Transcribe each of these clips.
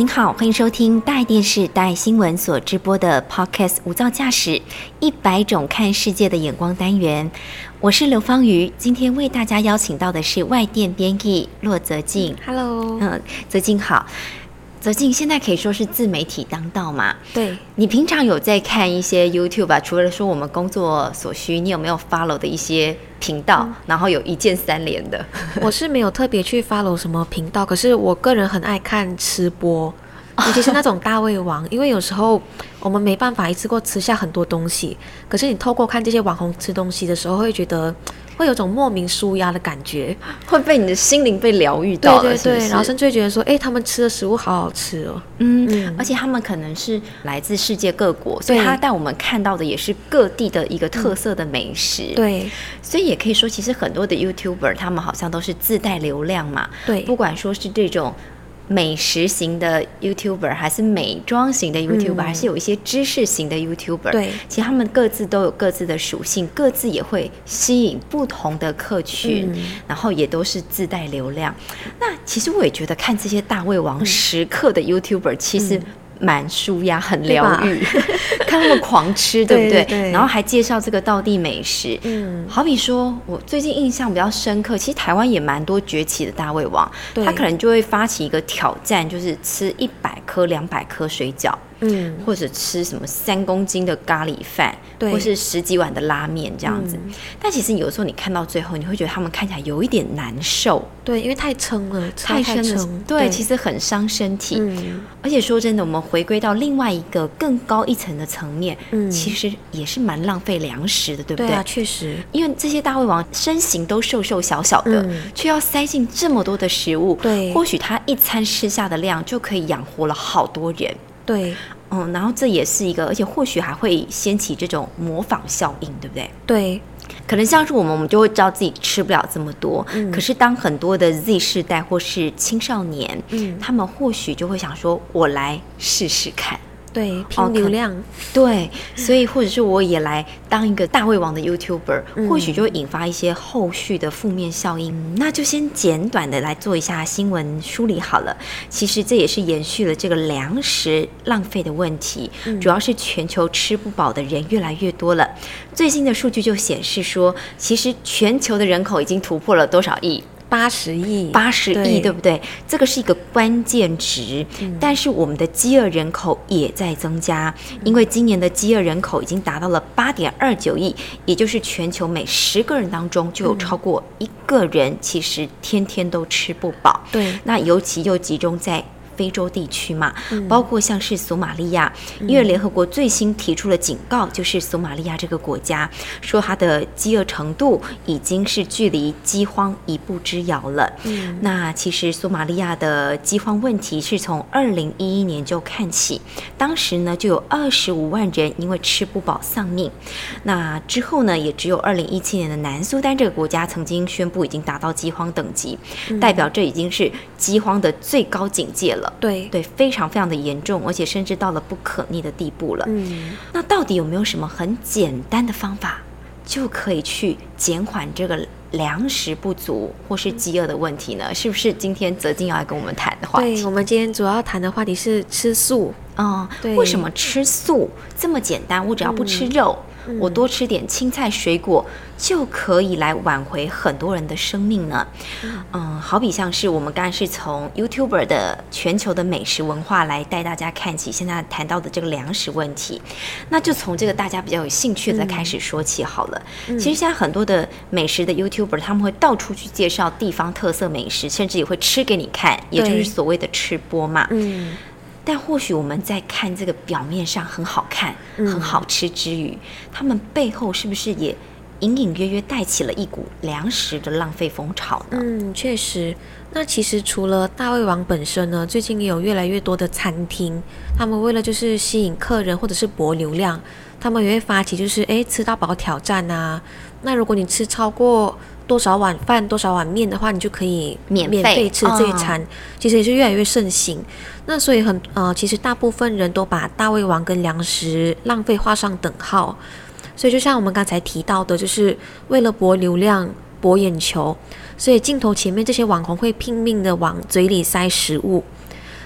您好，欢迎收听大爱电视、大爱新闻所直播的 Podcast《无噪驾驶：一百种看世界的眼光》单元。我是刘芳瑜，今天为大家邀请到的是外电编辑骆泽静。Hello，嗯，泽静好。泽静现在可以说是自媒体当道嘛？对，你平常有在看一些 YouTube 啊？除了说我们工作所需，你有没有 follow 的一些频道？然后有一键三连的？我是没有特别去 follow 什么频道，可是我个人很爱看吃播，尤其是那种大胃王，因为有时候我们没办法一次过吃下很多东西，可是你透过看这些网红吃东西的时候，会觉得会有种莫名舒压的感觉。会被你的心灵被疗愈到了，对对，是不是然后甚至会觉得说，哎，他们吃的食物好好吃哦。嗯，嗯而且他们可能是来自世界各国，所以他带我们看到的也是各地的一个特色的美食。，对所以也可以说，其实很多的 YouTuber 他们好像都是自带流量嘛。对不管说是这种。美食型的 YouTuber，还是美妆型的 YouTuber，、嗯还是有一些知识型的 YouTuber，对。其实他们各自都有各自的属性，各自也会吸引不同的客群，嗯。然后也都是自带流量。那其实我也觉得看这些大胃嗯。王时刻的 YouTuber，、其实蛮舒压、很疗愈，看他们狂吃，对不对？对？对。然后还介绍这个道地美食，嗯。好比说，我最近印象比较深刻，其实台湾也蛮多崛起的大胃王，他可能就会发起一个挑战，就是吃一百颗、两百颗水饺，嗯，或者吃什么三公斤的咖喱饭，对。或是十几碗的拉面这样子。嗯。但其实有时候你看到最后，你会觉得他们看起来有一点难受，对，因为太撑了，太撑深了，对，其实很伤身体。嗯，而且说真的，我们回归到另外一个更高一层的层面，嗯。其实也是蛮浪费粮食的，对不对啊，确实，因为这些大胃王身形都瘦瘦小小的，嗯。却要塞进这么多的食物，对。或许他一餐吃下的量就可以养活了好多人。对嗯，然后这也是一个，而且或许还会掀起这种模仿效应，对不对？对，可能像是我们，我们就会知道自己吃不了这么多。嗯可是当很多的 Z 世代或是青少年，嗯他们或许就会想说：“我来试试看。”对，拼流量，对，所以或者是我也来当一个大胃王的 YouTuber，、嗯或许就会引发一些后续的负面效应。嗯那就先简短的来做一下新闻梳理好了。其实这也是延续了这个粮食浪费的问题，主要是全球吃不饱的人越来越多了。最新的数据就显示说，其实全球的人口已经突破了多少亿？八十亿，八十亿，对对不对？这个是一个关键值，但是我们的饥饿人口也在增加，因为今年的饥饿人口已经达到了八点二九亿，也就是全球每十个人当中就有超过一个人其实天天都吃不饱。对那尤其又集中在。非洲地区嘛，嗯包括像是索马利亚，因为联合国最新提出了警告，就是索马利亚这个国家，说它的饥饿程度已经是距离饥荒一步之遥了。嗯那其实索马利亚的饥荒问题是从二零一一年就看起，当时呢就有二十五万人因为吃不饱丧命。那之后呢，也只有二零一七年的南苏丹这个国家曾经宣布已经达到饥荒等级，代表这已经是饥荒的最高警戒了。对，对，非常非常的严重，而且甚至到了不可逆的地步了。嗯，那到底有没有什么很简单的方法，就可以去减缓这个粮食不足或是饥饿的问题呢？是不是今天泽静要来跟我们谈的话题对，题？我们今天主要谈的话题是吃素，嗯，对为什么吃素这么简单？我只要不吃肉，我多吃点青菜水果，就可以来挽回很多人的生命呢？嗯，好比像是我们刚才是从 YouTuber 的全球的美食文化来带大家看起现在谈到的这个粮食问题，那就从这个大家比较有兴趣的开始说起好了。其实现在很多的美食的 YouTuber 他们会到处去介绍地方特色美食，甚至也会吃给你看，也就是所谓的吃播嘛。嗯，但或许我们在看这个表面上很好看、嗯很好吃之余，他们背后是不是也隐隐约约带起了一股粮食的浪费风潮呢？嗯，确实。那其实除了大胃王本身呢，最近也有越来越多的餐厅，他们为了就是吸引客人或者是博流量，他们也会发起就是诶吃到饱挑战啊。那如果你吃超过多少碗饭、多少碗面的话，你就可以免费费吃这一嗯餐。其实也是越来越盛行。那所以很呃，其实大部分人都把大胃王跟粮食浪费画上等号。所以就像我们刚才提到的，就是为了博流量、博眼球，所以镜头前面这些网红会拼命的往嘴里塞食物。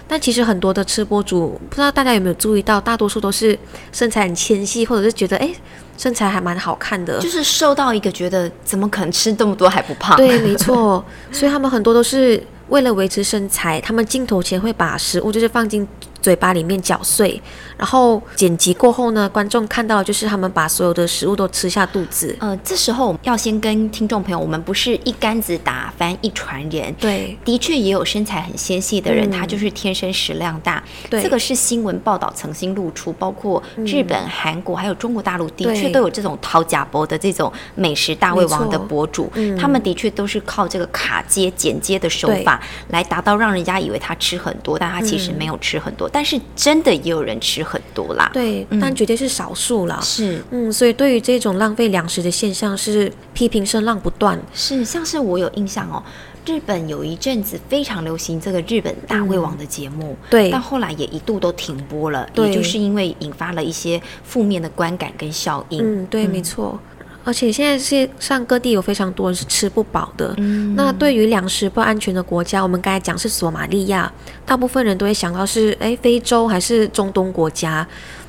但其实很多的吃播主，不知道大家有没有注意到，大多数都是身材很纤细，或者是觉得诶身材还蛮好看的，就是瘦到一个觉得怎么可能吃这么多还不胖？对，没错。所以他们很多都是为了维持身材，他们镜头前会把食物就是放进嘴巴里面搅碎，然后剪辑过后呢，观众看到就是他们把所有的食物都吃下肚子。呃，这时候要先跟听众朋友，我们不是一竿子打翻一船人。对的确也有身材很纤细的人，嗯他就是天生食量大。对这个是新闻报道曾经露出，包括日本、韩国还有中国大陆，的确都有这种讨假博的这种美食大胃王的博主，嗯他们的确都是靠这个卡接剪接的手法来达到让人家以为他吃很多，但他其实没有吃很多。但是真的也有人吃很多啦。对，但绝对是少数了。是嗯，所以对于这种浪费粮食的现象，是批评声浪不断。是，像是我有印象哦，日本有一阵子非常流行这个日本大胃王的节目，对但后来也一度都停播了，对也就是因为引发了一些负面的观感跟效应。嗯，对，没错。而且现在世界上各地有非常多人是吃不饱的。嗯那对于粮食不安全的国家，我们刚才讲是索马利亚，大部分人都会想到是诶非洲还是中东国家，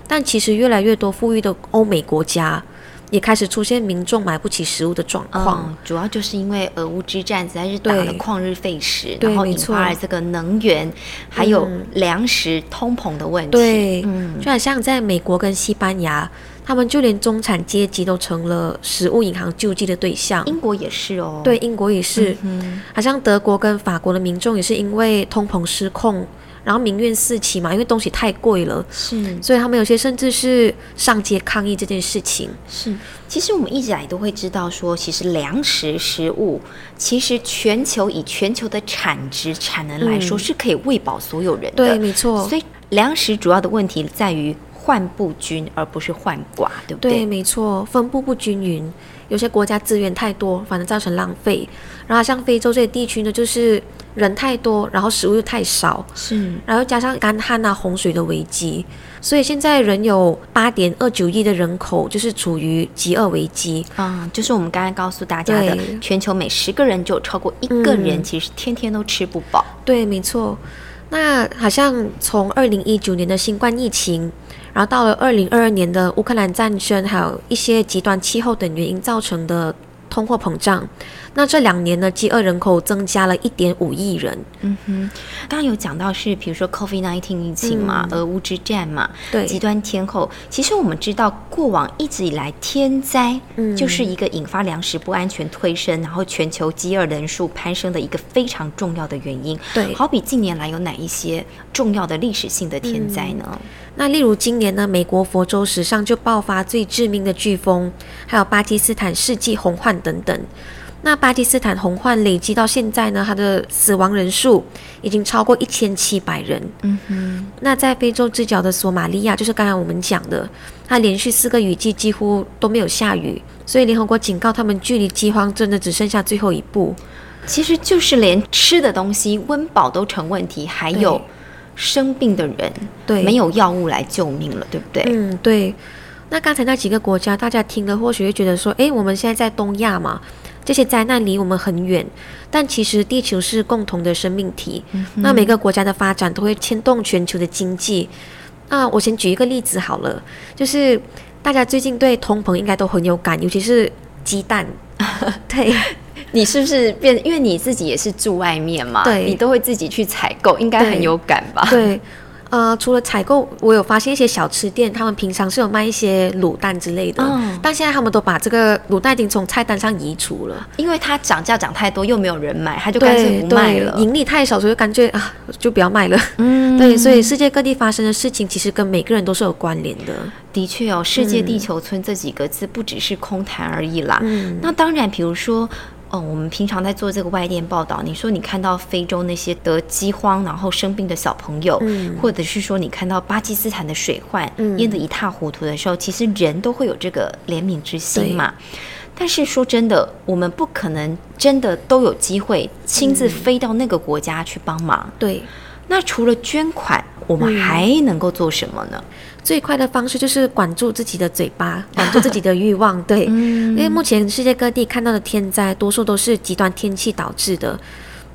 但其实越来越多富裕的欧美国家也开始出现民众买不起食物的状况。嗯，主要就是因为俄乌之战实在是打了旷日费时，然后引发了这个能源还有嗯粮食通膨的问题。对，嗯就好像在美国跟西班牙，他们就连中产阶级都成了食物银行救济的对象。英国也是哦。对，英国也是，嗯好像德国跟法国的民众也是因为通膨失控，然后民怨四起嘛，因为东西太贵了，是所以他们有些甚至是上街抗议这件事情。是，其实我们一直以来都会知道说，其实粮食食物，其实全球以全球的产值产能来说，嗯是可以喂饱所有人的。对，没错所，以粮食主要的问题在于患不均，而不是患寡，对不对？对，没错，分布不均匀，有些国家资源太多，反而造成浪费。然后像非洲这些地区呢，就是人太多，然后食物又太少，是然后加上干旱啊、洪水的危机，所以现在仍有八点二九亿的人口就是处于饥饿危机。嗯，就是我们刚才告诉大家的，全球每十个人就有超过一个人嗯其实天天都吃不饱。对，没错。那好像从二零一九年的新冠疫情，然后到了二零二二年的乌克兰战争，还有一些极端气候等原因造成的通货膨胀，那这两年呢，饥饿人口增加了一点五亿人。嗯哼，刚刚有讲到是，比如说 COVID-19 疫情嘛，俄乌之战嘛，嗯对极端天候。其实我们知道，过往一直以来天灾嗯就是一个引发粮食不安全推升，然后全球饥饿人数攀升的一个非常重要的原因。对好比近年来有哪一些重要的历史性的天灾呢？那例如今年呢，美国佛州史上就爆发最致命的飓风，还有巴基斯坦世纪洪患等等。那巴基斯坦洪患累积到现在呢，它的死亡人数已经超过一千七百人。嗯哼，那在非洲之角的索马利亚，就是刚才我们讲的，它连续四个雨季几乎都没有下雨，所以联合国警告他们，距离饥荒真的只剩下最后一步。其实就是连吃的东西温饱都成问题，还有生病的人，对没有药物来救命了，对不对？嗯，对。那刚才那几个国家，大家听了或许会觉得说，诶，我们现在在东亚嘛，这些灾难离我们很远，但其实地球是共同的生命体。那每个国家的发展都会牵动全球的经济。那我先举一个例子好了，就是大家最近对通膨应该都很有感，尤其是鸡蛋。对你是不是变？因为你自己也是住外面嘛，对你都会自己去采购，应该很有感吧？对，呃，除了采购，我有发现一些小吃店，他们平常是有卖一些卤蛋之类的，嗯但现在他们都把这个卤蛋已经从菜单上移除了。因为它涨价涨太多，又没有人买，他就干脆不卖了。盈利太少，所以就干脆啊，就不要卖了。嗯，对，所以世界各地发生的事情，其实跟每个人都是有关联的。的确哦，世界地球村这几个字不只是空谈而已啦。嗯那当然，比如说。哦，我们平常在做这个外电报道，你说你看到非洲那些得饥荒然后生病的小朋友，嗯或者是说你看到巴基斯坦的水患、嗯淹得一塌糊涂的时候，其实人都会有这个怜悯之心嘛。但是说真的，我们不可能真的都有机会亲自飞到那个国家去帮忙。对，那除了捐款，我们嗯还能够做什么呢？最快的方式就是管住自己的嘴巴，管住自己的欲望。对，因为目前世界各地看到的天灾，多数都是极端天气导致的。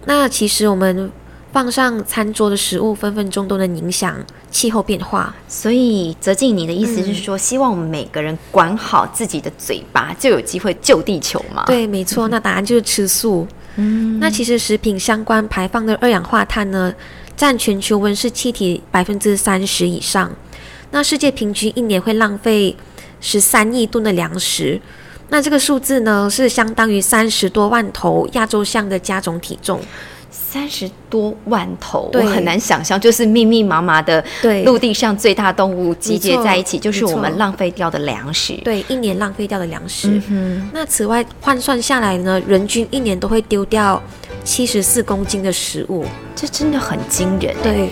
那其实我们放上餐桌的食物，分分钟都能影响气候变化。所以，泽静，你的意思是嗯说，希望我们每个人管好自己的嘴巴，就有机会救地球吗？，对，没错，那答案就是吃素。嗯，那其实食品相关排放的二氧化碳呢，占全球温室气体百分之三十以上。那世界平均一年会浪费十三亿吨的粮食，那这个数字呢，是相当于三十多万头亚洲象的家总体重。三十多万头，我很难想象，就是密密麻麻的对陆地上最大动物集结在一起，就是我们浪费掉的粮食。对，一年浪费掉的粮食。嗯哼，那此外换算下来呢，人均一年都会丢掉七十四公斤的食物。这真的很惊人。对，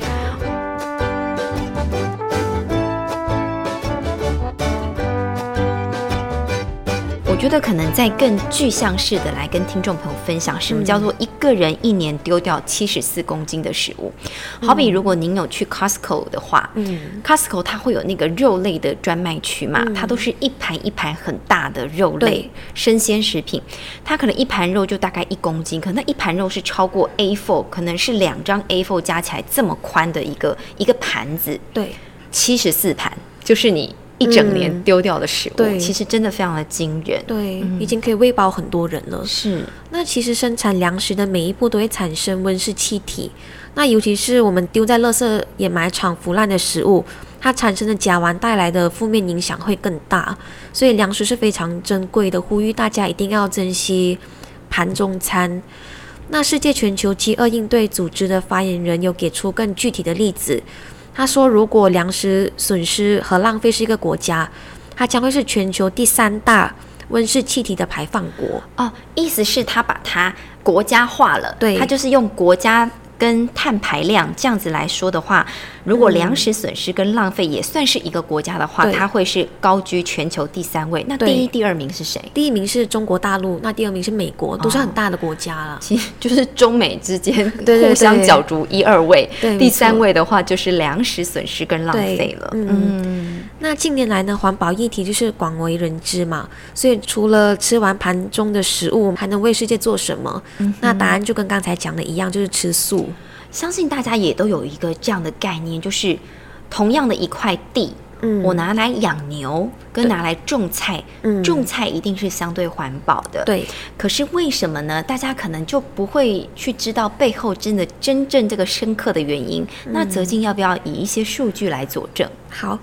觉得可能在更具象式的来跟听众朋友分享，什么叫做一个人一年丢掉七十四公斤的食物。好比如果您有去 Costco 的话，嗯，Costco 它会有那个肉类的专卖区嘛，它都是一盘一盘很大的肉类生鲜食品，它可能一盘肉就大概一公斤，可能一盘肉是超过 A4，可能是两张 A4 加起来这么宽的一个一个盘子，对，七十四盘，就是你一整年嗯丢掉的食物，对其实真的非常的惊人。对，已经可以喂饱很多人了。是，那其实生产粮食的每一步都会产生温室气体，那尤其是我们丢在垃圾掩埋场腐烂的食物，它产生的甲烷带来的负面影响会更大。所以粮食是非常珍贵的，呼吁大家一定要珍惜盘中餐。那世界全球饥饿应对组织的发言人有给出更具体的例子，他说，如果粮食损失和浪费是一个国家，它将会是全球第三大温室气体的排放国。哦，意思是他把它国家化了，对他就是用国家跟碳排量这样子来说的话，如果粮食损失跟浪费也算是一个国家的话，对它会是高居全球第三位。那第一、第二名是谁？第一名是中国大陆，那第二名是美国，都是很大的国家了。其实就是中美之间 互相角逐一二位，第三位的话就是粮食损失跟浪费了。嗯嗯，那近年来呢，环保议题就是广为人知嘛，所以除了吃完盘中的食物，还能为世界做什么？那答案就跟刚才讲的一样，就是吃素。相信大家也都有一个这样的概念，就是同样的一块地，嗯我拿来养牛跟拿来种菜，嗯种菜一定是相对环保的。。对，可是为什么呢？大家可能就不会去知道背后真的真正这个深刻的原因。那泽静要不要以一些数据来佐证？好。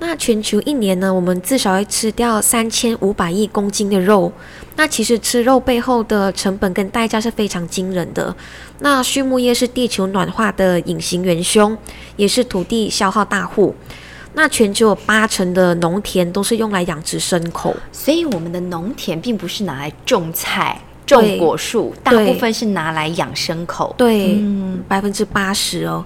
那全球一年呢，我们至少会吃掉三千五百亿公斤的肉。那其实吃肉背后的成本跟代价是非常惊人的。那畜牧业是地球暖化的隐形元凶，也是土地消耗大户。那全球有八成的农田都是用来养殖牲口。所以我们的农田并不是拿来种菜、种果树，大部分是拿来养牲口。对嗯，百分之八十哦。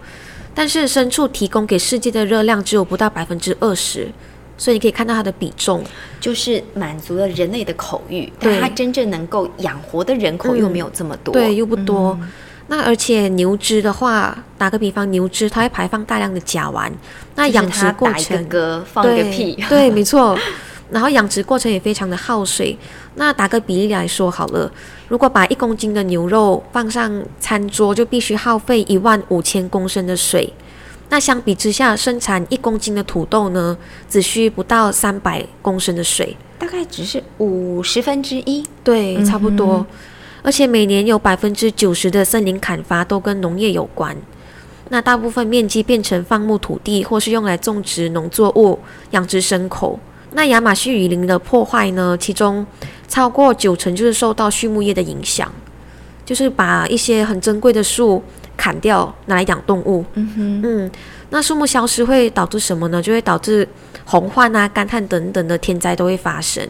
但是牲畜提供给世界的热量只有不到百分之二十，所以你可以看到它的比重。就是满足了人类的口欲，但它真正能够养活的人口又没有这么多。对，又不多。那而且牛只的话，打个比方，牛只它会排放大量的甲烷，那养殖过程个嗝，放一个对屁。对，没错。然后养殖过程也非常的耗水。那打个比例来说好了，如果把一公斤的牛肉放上餐桌，就必须耗费一万五千公升的水。那相比之下，生产一公斤的土豆呢，只需不到三百公升的水。大概只是五十分之一。对，差不多。嗯而且每年有百分之九十的森林砍伐都跟农业有关。那大部分面积变成放牧土地，或是用来种植农作物、养殖牲口。那亚马逊雨林的破坏呢？其中超过九成就是受到畜牧业的影响，就是把一些很珍贵的树砍掉，拿来养动物。嗯哼，嗯，那树木消失会导致什么呢？就会导致洪患啊、干旱等等的天灾都会发生。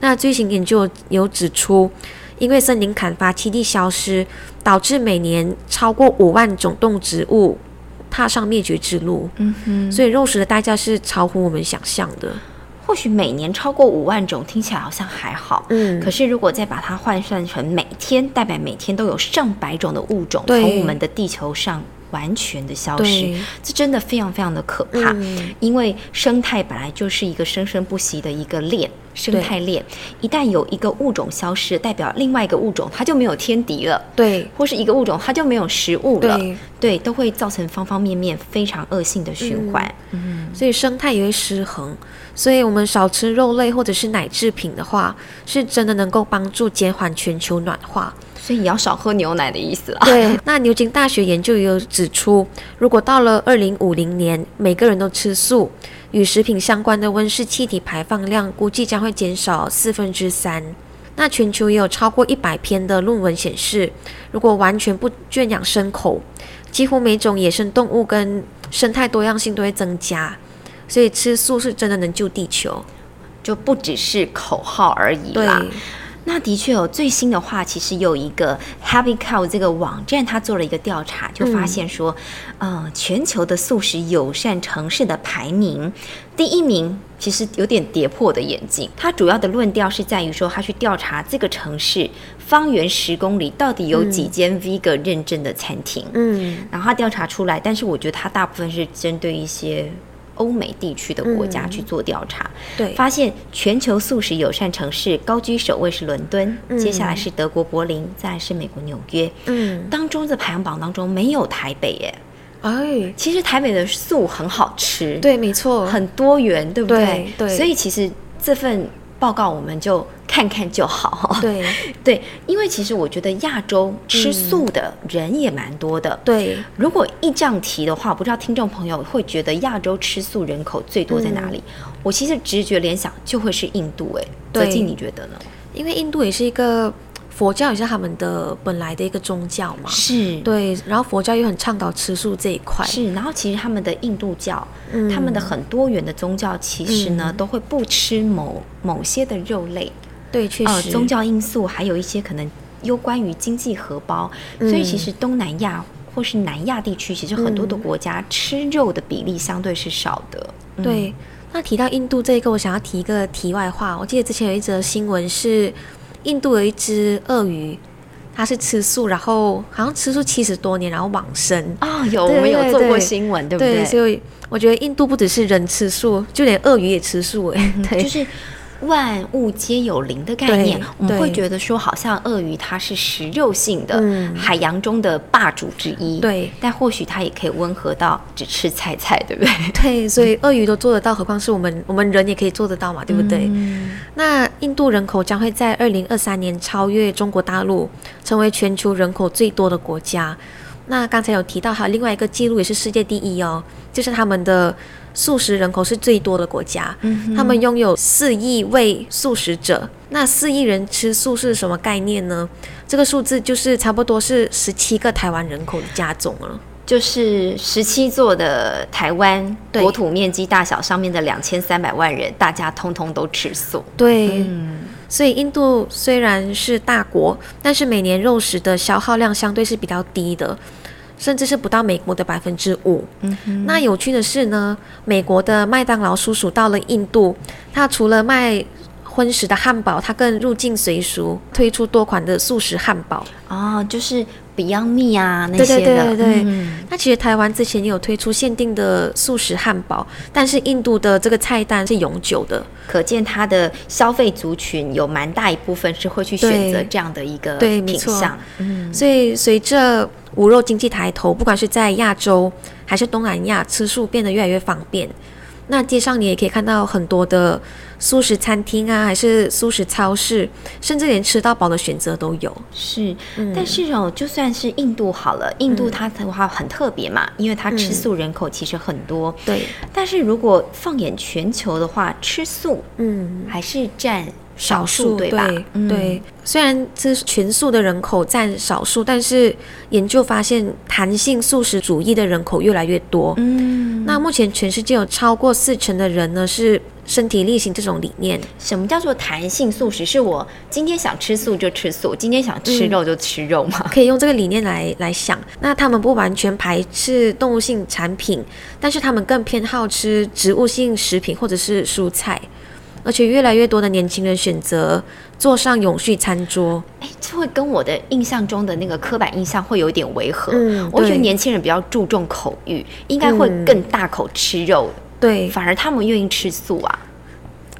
那最新研究有指出，因为森林砍伐、栖地消失，导致每年超过五万种动植物踏上灭绝之路。嗯哼，所以肉食的代价是超乎我们想象的。或许每年超过五万种，听起来好像还好。嗯，可是如果再把它换算成每天，代表每天都有上百种的物种从我们的地球上完全的消失，这真的非常非常的可怕。因为生态本来就是一个生生不息的一个链，生态链一旦有一个物种消失，代表另外一个物种它就没有天敌了。对，或是一个物种它就没有食物了。对，都会造成方方面面非常恶性的循环。嗯，所以生态也会失衡。所以，我们少吃肉类或者是奶制品的话，是真的能够帮助减缓全球暖化。所以，你要少喝牛奶的意思啊。对。那牛津大学研究也有指出，如果到了二零五零年，每个人都吃素，与食品相关的温室气体排放量估计将会减少四分之三。那全球也有超过一百篇的论文显示，如果完全不圈养牲口，几乎每种野生动物跟生态多样性都会增加。所以吃素是真的能救地球，就不只是口号而已啦。那的确哦最新的话，其实有一个 Happy Cow 这个网站，它做了一个调查，就发现说，嗯，全球的素食友善城市的排名，第一名其实有点跌破我的眼镜。它主要的论调是在于说，它去调查这个城市方圆十公里到底有几间 Vegan 认证的餐厅。嗯，然后它调查出来，但是我觉得它大部分是针对一些。欧美地区的国家去做调查，对，发现全球素食友善城市高居首位是伦敦，接下来是德国柏林，再是美国纽约。嗯，当中的排行榜当中没有台北耶。哎，其实台北的素很好吃，对，没错，很多元，对不对？对，所以其实这份报告我们就。看看就好。对 对，因为其实我觉得亚洲吃素的人也蛮多的。对，如果一这样提的话，我不知道听众朋友会觉得亚洲吃素人口最多在哪里？我其实直觉联想就会是印度。哎，泽静，你觉得呢？因为印度也是一个。佛教也是他们的本来的一个宗教嘛，是对，然后佛教又很倡导吃素这一块，是，然后其实他们的印度教，他们的很多元的宗教，其实呢都会不吃某某些的肉类，对，确实，宗教因素还有一些可能攸关于经济荷包，所以其实东南亚或是南亚地区，其实很多的国家吃肉的比例相对是少的，对。那提到印度这一个，我想要提一个题外话，我记得之前有一则新闻是。印度有一只鳄鱼，它是吃素，然后好像吃素七十多年，然后往生啊。有我们有做过新闻，对不对？所以我觉得印度不只是人吃素，就连鳄鱼也吃素哎。对，就是。万物皆有灵的概念，我们会觉得说，好像鳄鱼它是食肉性的海洋中的霸主之一，对。但或许它也可以温和到只吃菜菜，对不对？对，所以鳄鱼都做得到，何况是我们我们人也可以做得到嘛，对不对？那印度人口将会在二零二三年超越中国大陆，成为全球人口最多的国家。那刚才有提到，还有另外一个记录也是世界第一哦，就是他们的。素食人口是最多的国家，他们拥有四亿位素食者。那四亿人吃素是什么概念呢？这个数字就是差不多是十七个台湾人口的加总了，就是十七座的台湾国土面积大小上面的两千三百万人，大家通通都吃素。对，所以印度虽然是大国，但是每年肉食的消耗量相对是比较低的。甚至是不到美国的百分之五。嗯。那有趣的是呢，美国的麦当劳叔叔到了印度，他除了卖荤食的汉堡，他更入境随俗，推出多款的素食汉堡。哦，就是 Beyond Me 啊那些的。对对对对对。那其实台湾之前也有推出限定的素食汉堡，但是印度的这个菜单是永久的，可见它的消费族群有蛮大一部分是会去选择这样的一个品相。嗯。所以随着无肉经济抬头，不管是在亚洲还是东南亚，吃素变得越来越方便。那街上你也可以看到很多的素食餐厅啊，还是素食超市，甚至连吃到饱的选择都有。是，但是哦，就算是印度好了，印度它的话很特别嘛，因为它吃素人口其实很多。对，但是如果放眼全球的话，吃素，嗯，还是占少数对吧？嗯对，虽然吃全素的人口占少数，但是研究发现，弹性素食主义的人口越来越多。嗯，那目前全世界有超过四成的人呢是身体力行这种理念。什么叫做弹性素食？是我今天想吃素就吃素，今天想吃肉就吃肉吗？可以用这个理念来来想。那他们不完全排斥动物性产品，但是他们更偏好吃植物性食品或者是蔬菜。而且越来越多的年轻人选择坐上永续餐桌。哎，这会跟我的印象中的那个刻板印象会有一点违和。嗯我觉得年轻人比较注重口欲，应该会更大口吃肉，对，反而他们愿意吃素啊。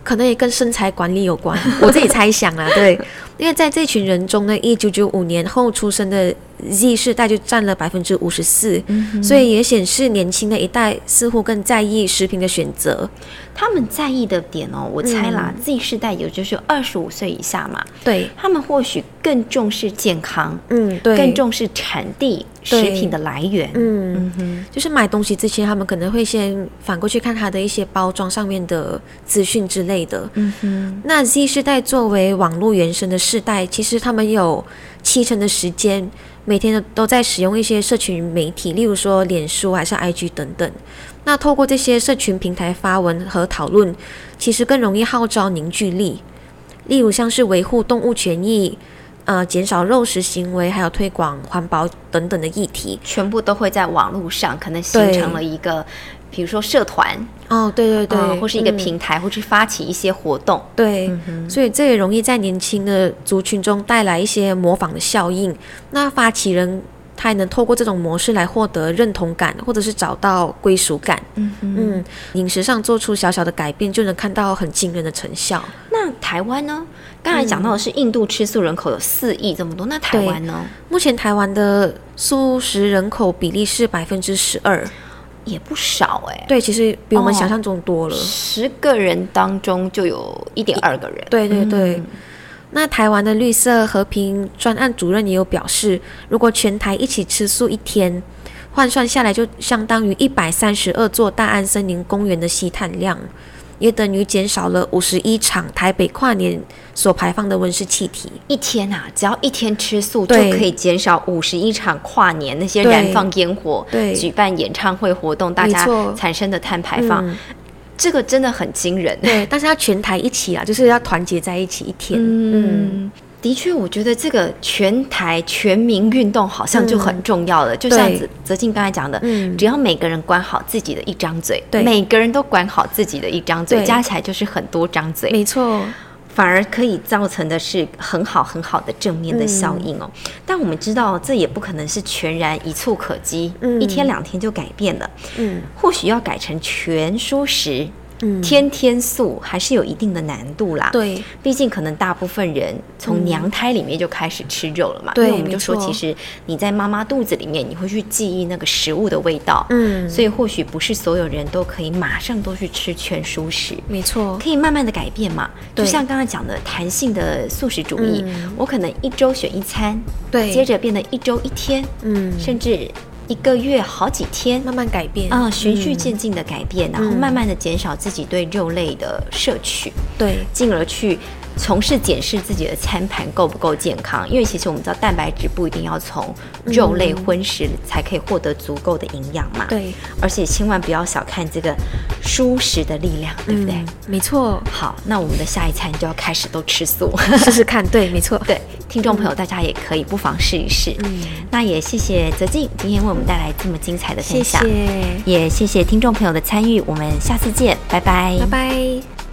可能也跟身材管理有关，我自己猜想啊，对，因为在这群人中呢，一九九五年后出生的 Z 世代就占了百分之五十四，所以也显示年轻的一代似乎更在意食品的选择。他们在意的点哦，我猜啦、嗯。Z 世代也就是二十五岁以下嘛，对，他们或许更重视健康，嗯，对，更重视产地食品的来源。嗯，哼，就是买东西之前，他们可能会先反过去看它的一些包装上面的资讯之类的。嗯哼，那 Z 世代作为网络原生的世代，其实他们有七成的时间每天都都在使用一些社群媒体，例如说脸书还是 IG 等等。那透过这些社群平台发文和讨论，其实更容易号召凝聚力。例如像是维护动物权益、呃减少肉食行为，还有推广环保等等的议题。全部都会在网络上，可能形成了一个，比如说社团，哦，对对对，呃或是一个嗯平台，或是发起一些活动。对，嗯所以这也容易在年轻的族群中带来一些模仿的效应。那发起人他也能透过这种模式来获得认同感，或者是找到归属感。嗯，嗯，饮食上做出小小的改变，就能看到很惊人的成效。那台湾呢？刚才讲到的是印度吃素人口有四亿这么多，那台湾呢？目前台湾的素食人口比例是百分之十二，也不少哎、对，其实比我们哦想象中多了。十个人当中就有一点二个人。对对对。嗯那台湾的绿色和平专案主任也有表示，如果全台一起吃素一天，换算下来就相当于一百三十二座大安森林公园的吸碳量，也等于减少了五十一场台北跨年所排放的温室气体。一天啊，只要一天吃素就可以减少五十一场跨年那些燃放烟火、对。举办演唱会活动，大家产生的碳排放，嗯。这个真的很惊人。对，但是要全台一起啊，就是要团结在一起一天。嗯，的确，我觉得这个全台全民运动好像就很重要了。就像对泽泽静刚才讲的，嗯只要每个人管好自己的一张嘴，对每个人都管好自己的一张嘴，加起来就是很多张嘴，没错，反而可以造成的是很好很好的正面的效应哦。但我们知道，这也不可能是全然一蹴可及，嗯一天两天就改变了。嗯或许要改成全蔬食。嗯，天天素还是有一定的难度啦。对，毕竟可能大部分人从娘胎里面就开始吃肉了嘛。对因为我们就说，其实你在妈妈肚子里面，你会去记忆那个食物的味道。嗯，所以或许不是所有人都可以马上都去吃全熟食。没错，可以慢慢的改变嘛，就像刚才讲的弹性的素食主义，嗯。我可能一周选一餐，对，接着变得一周一天，嗯，甚至一个月好几天，慢慢改变。啊、循序嗯。渐进的改变，然后嗯。慢慢的减少自己对肉类的摄取，对，进而去从事检视自己的餐盘够不够健康。因为其实我们知道蛋白质不一定要从肉类荤食才可以获得足够的营养嘛，，对，而且千万不要小看这个蔬食的力量，对不对？嗯，没错，好，那我们的下一餐就要开始都吃素。试试看，对，没错，对，听众朋友，大家也可以不妨试一试。嗯，那也谢谢泽静今天为我们带来这么精彩的分谢享，谢，也谢谢听众朋友的参与，我们下次见，拜拜，拜拜。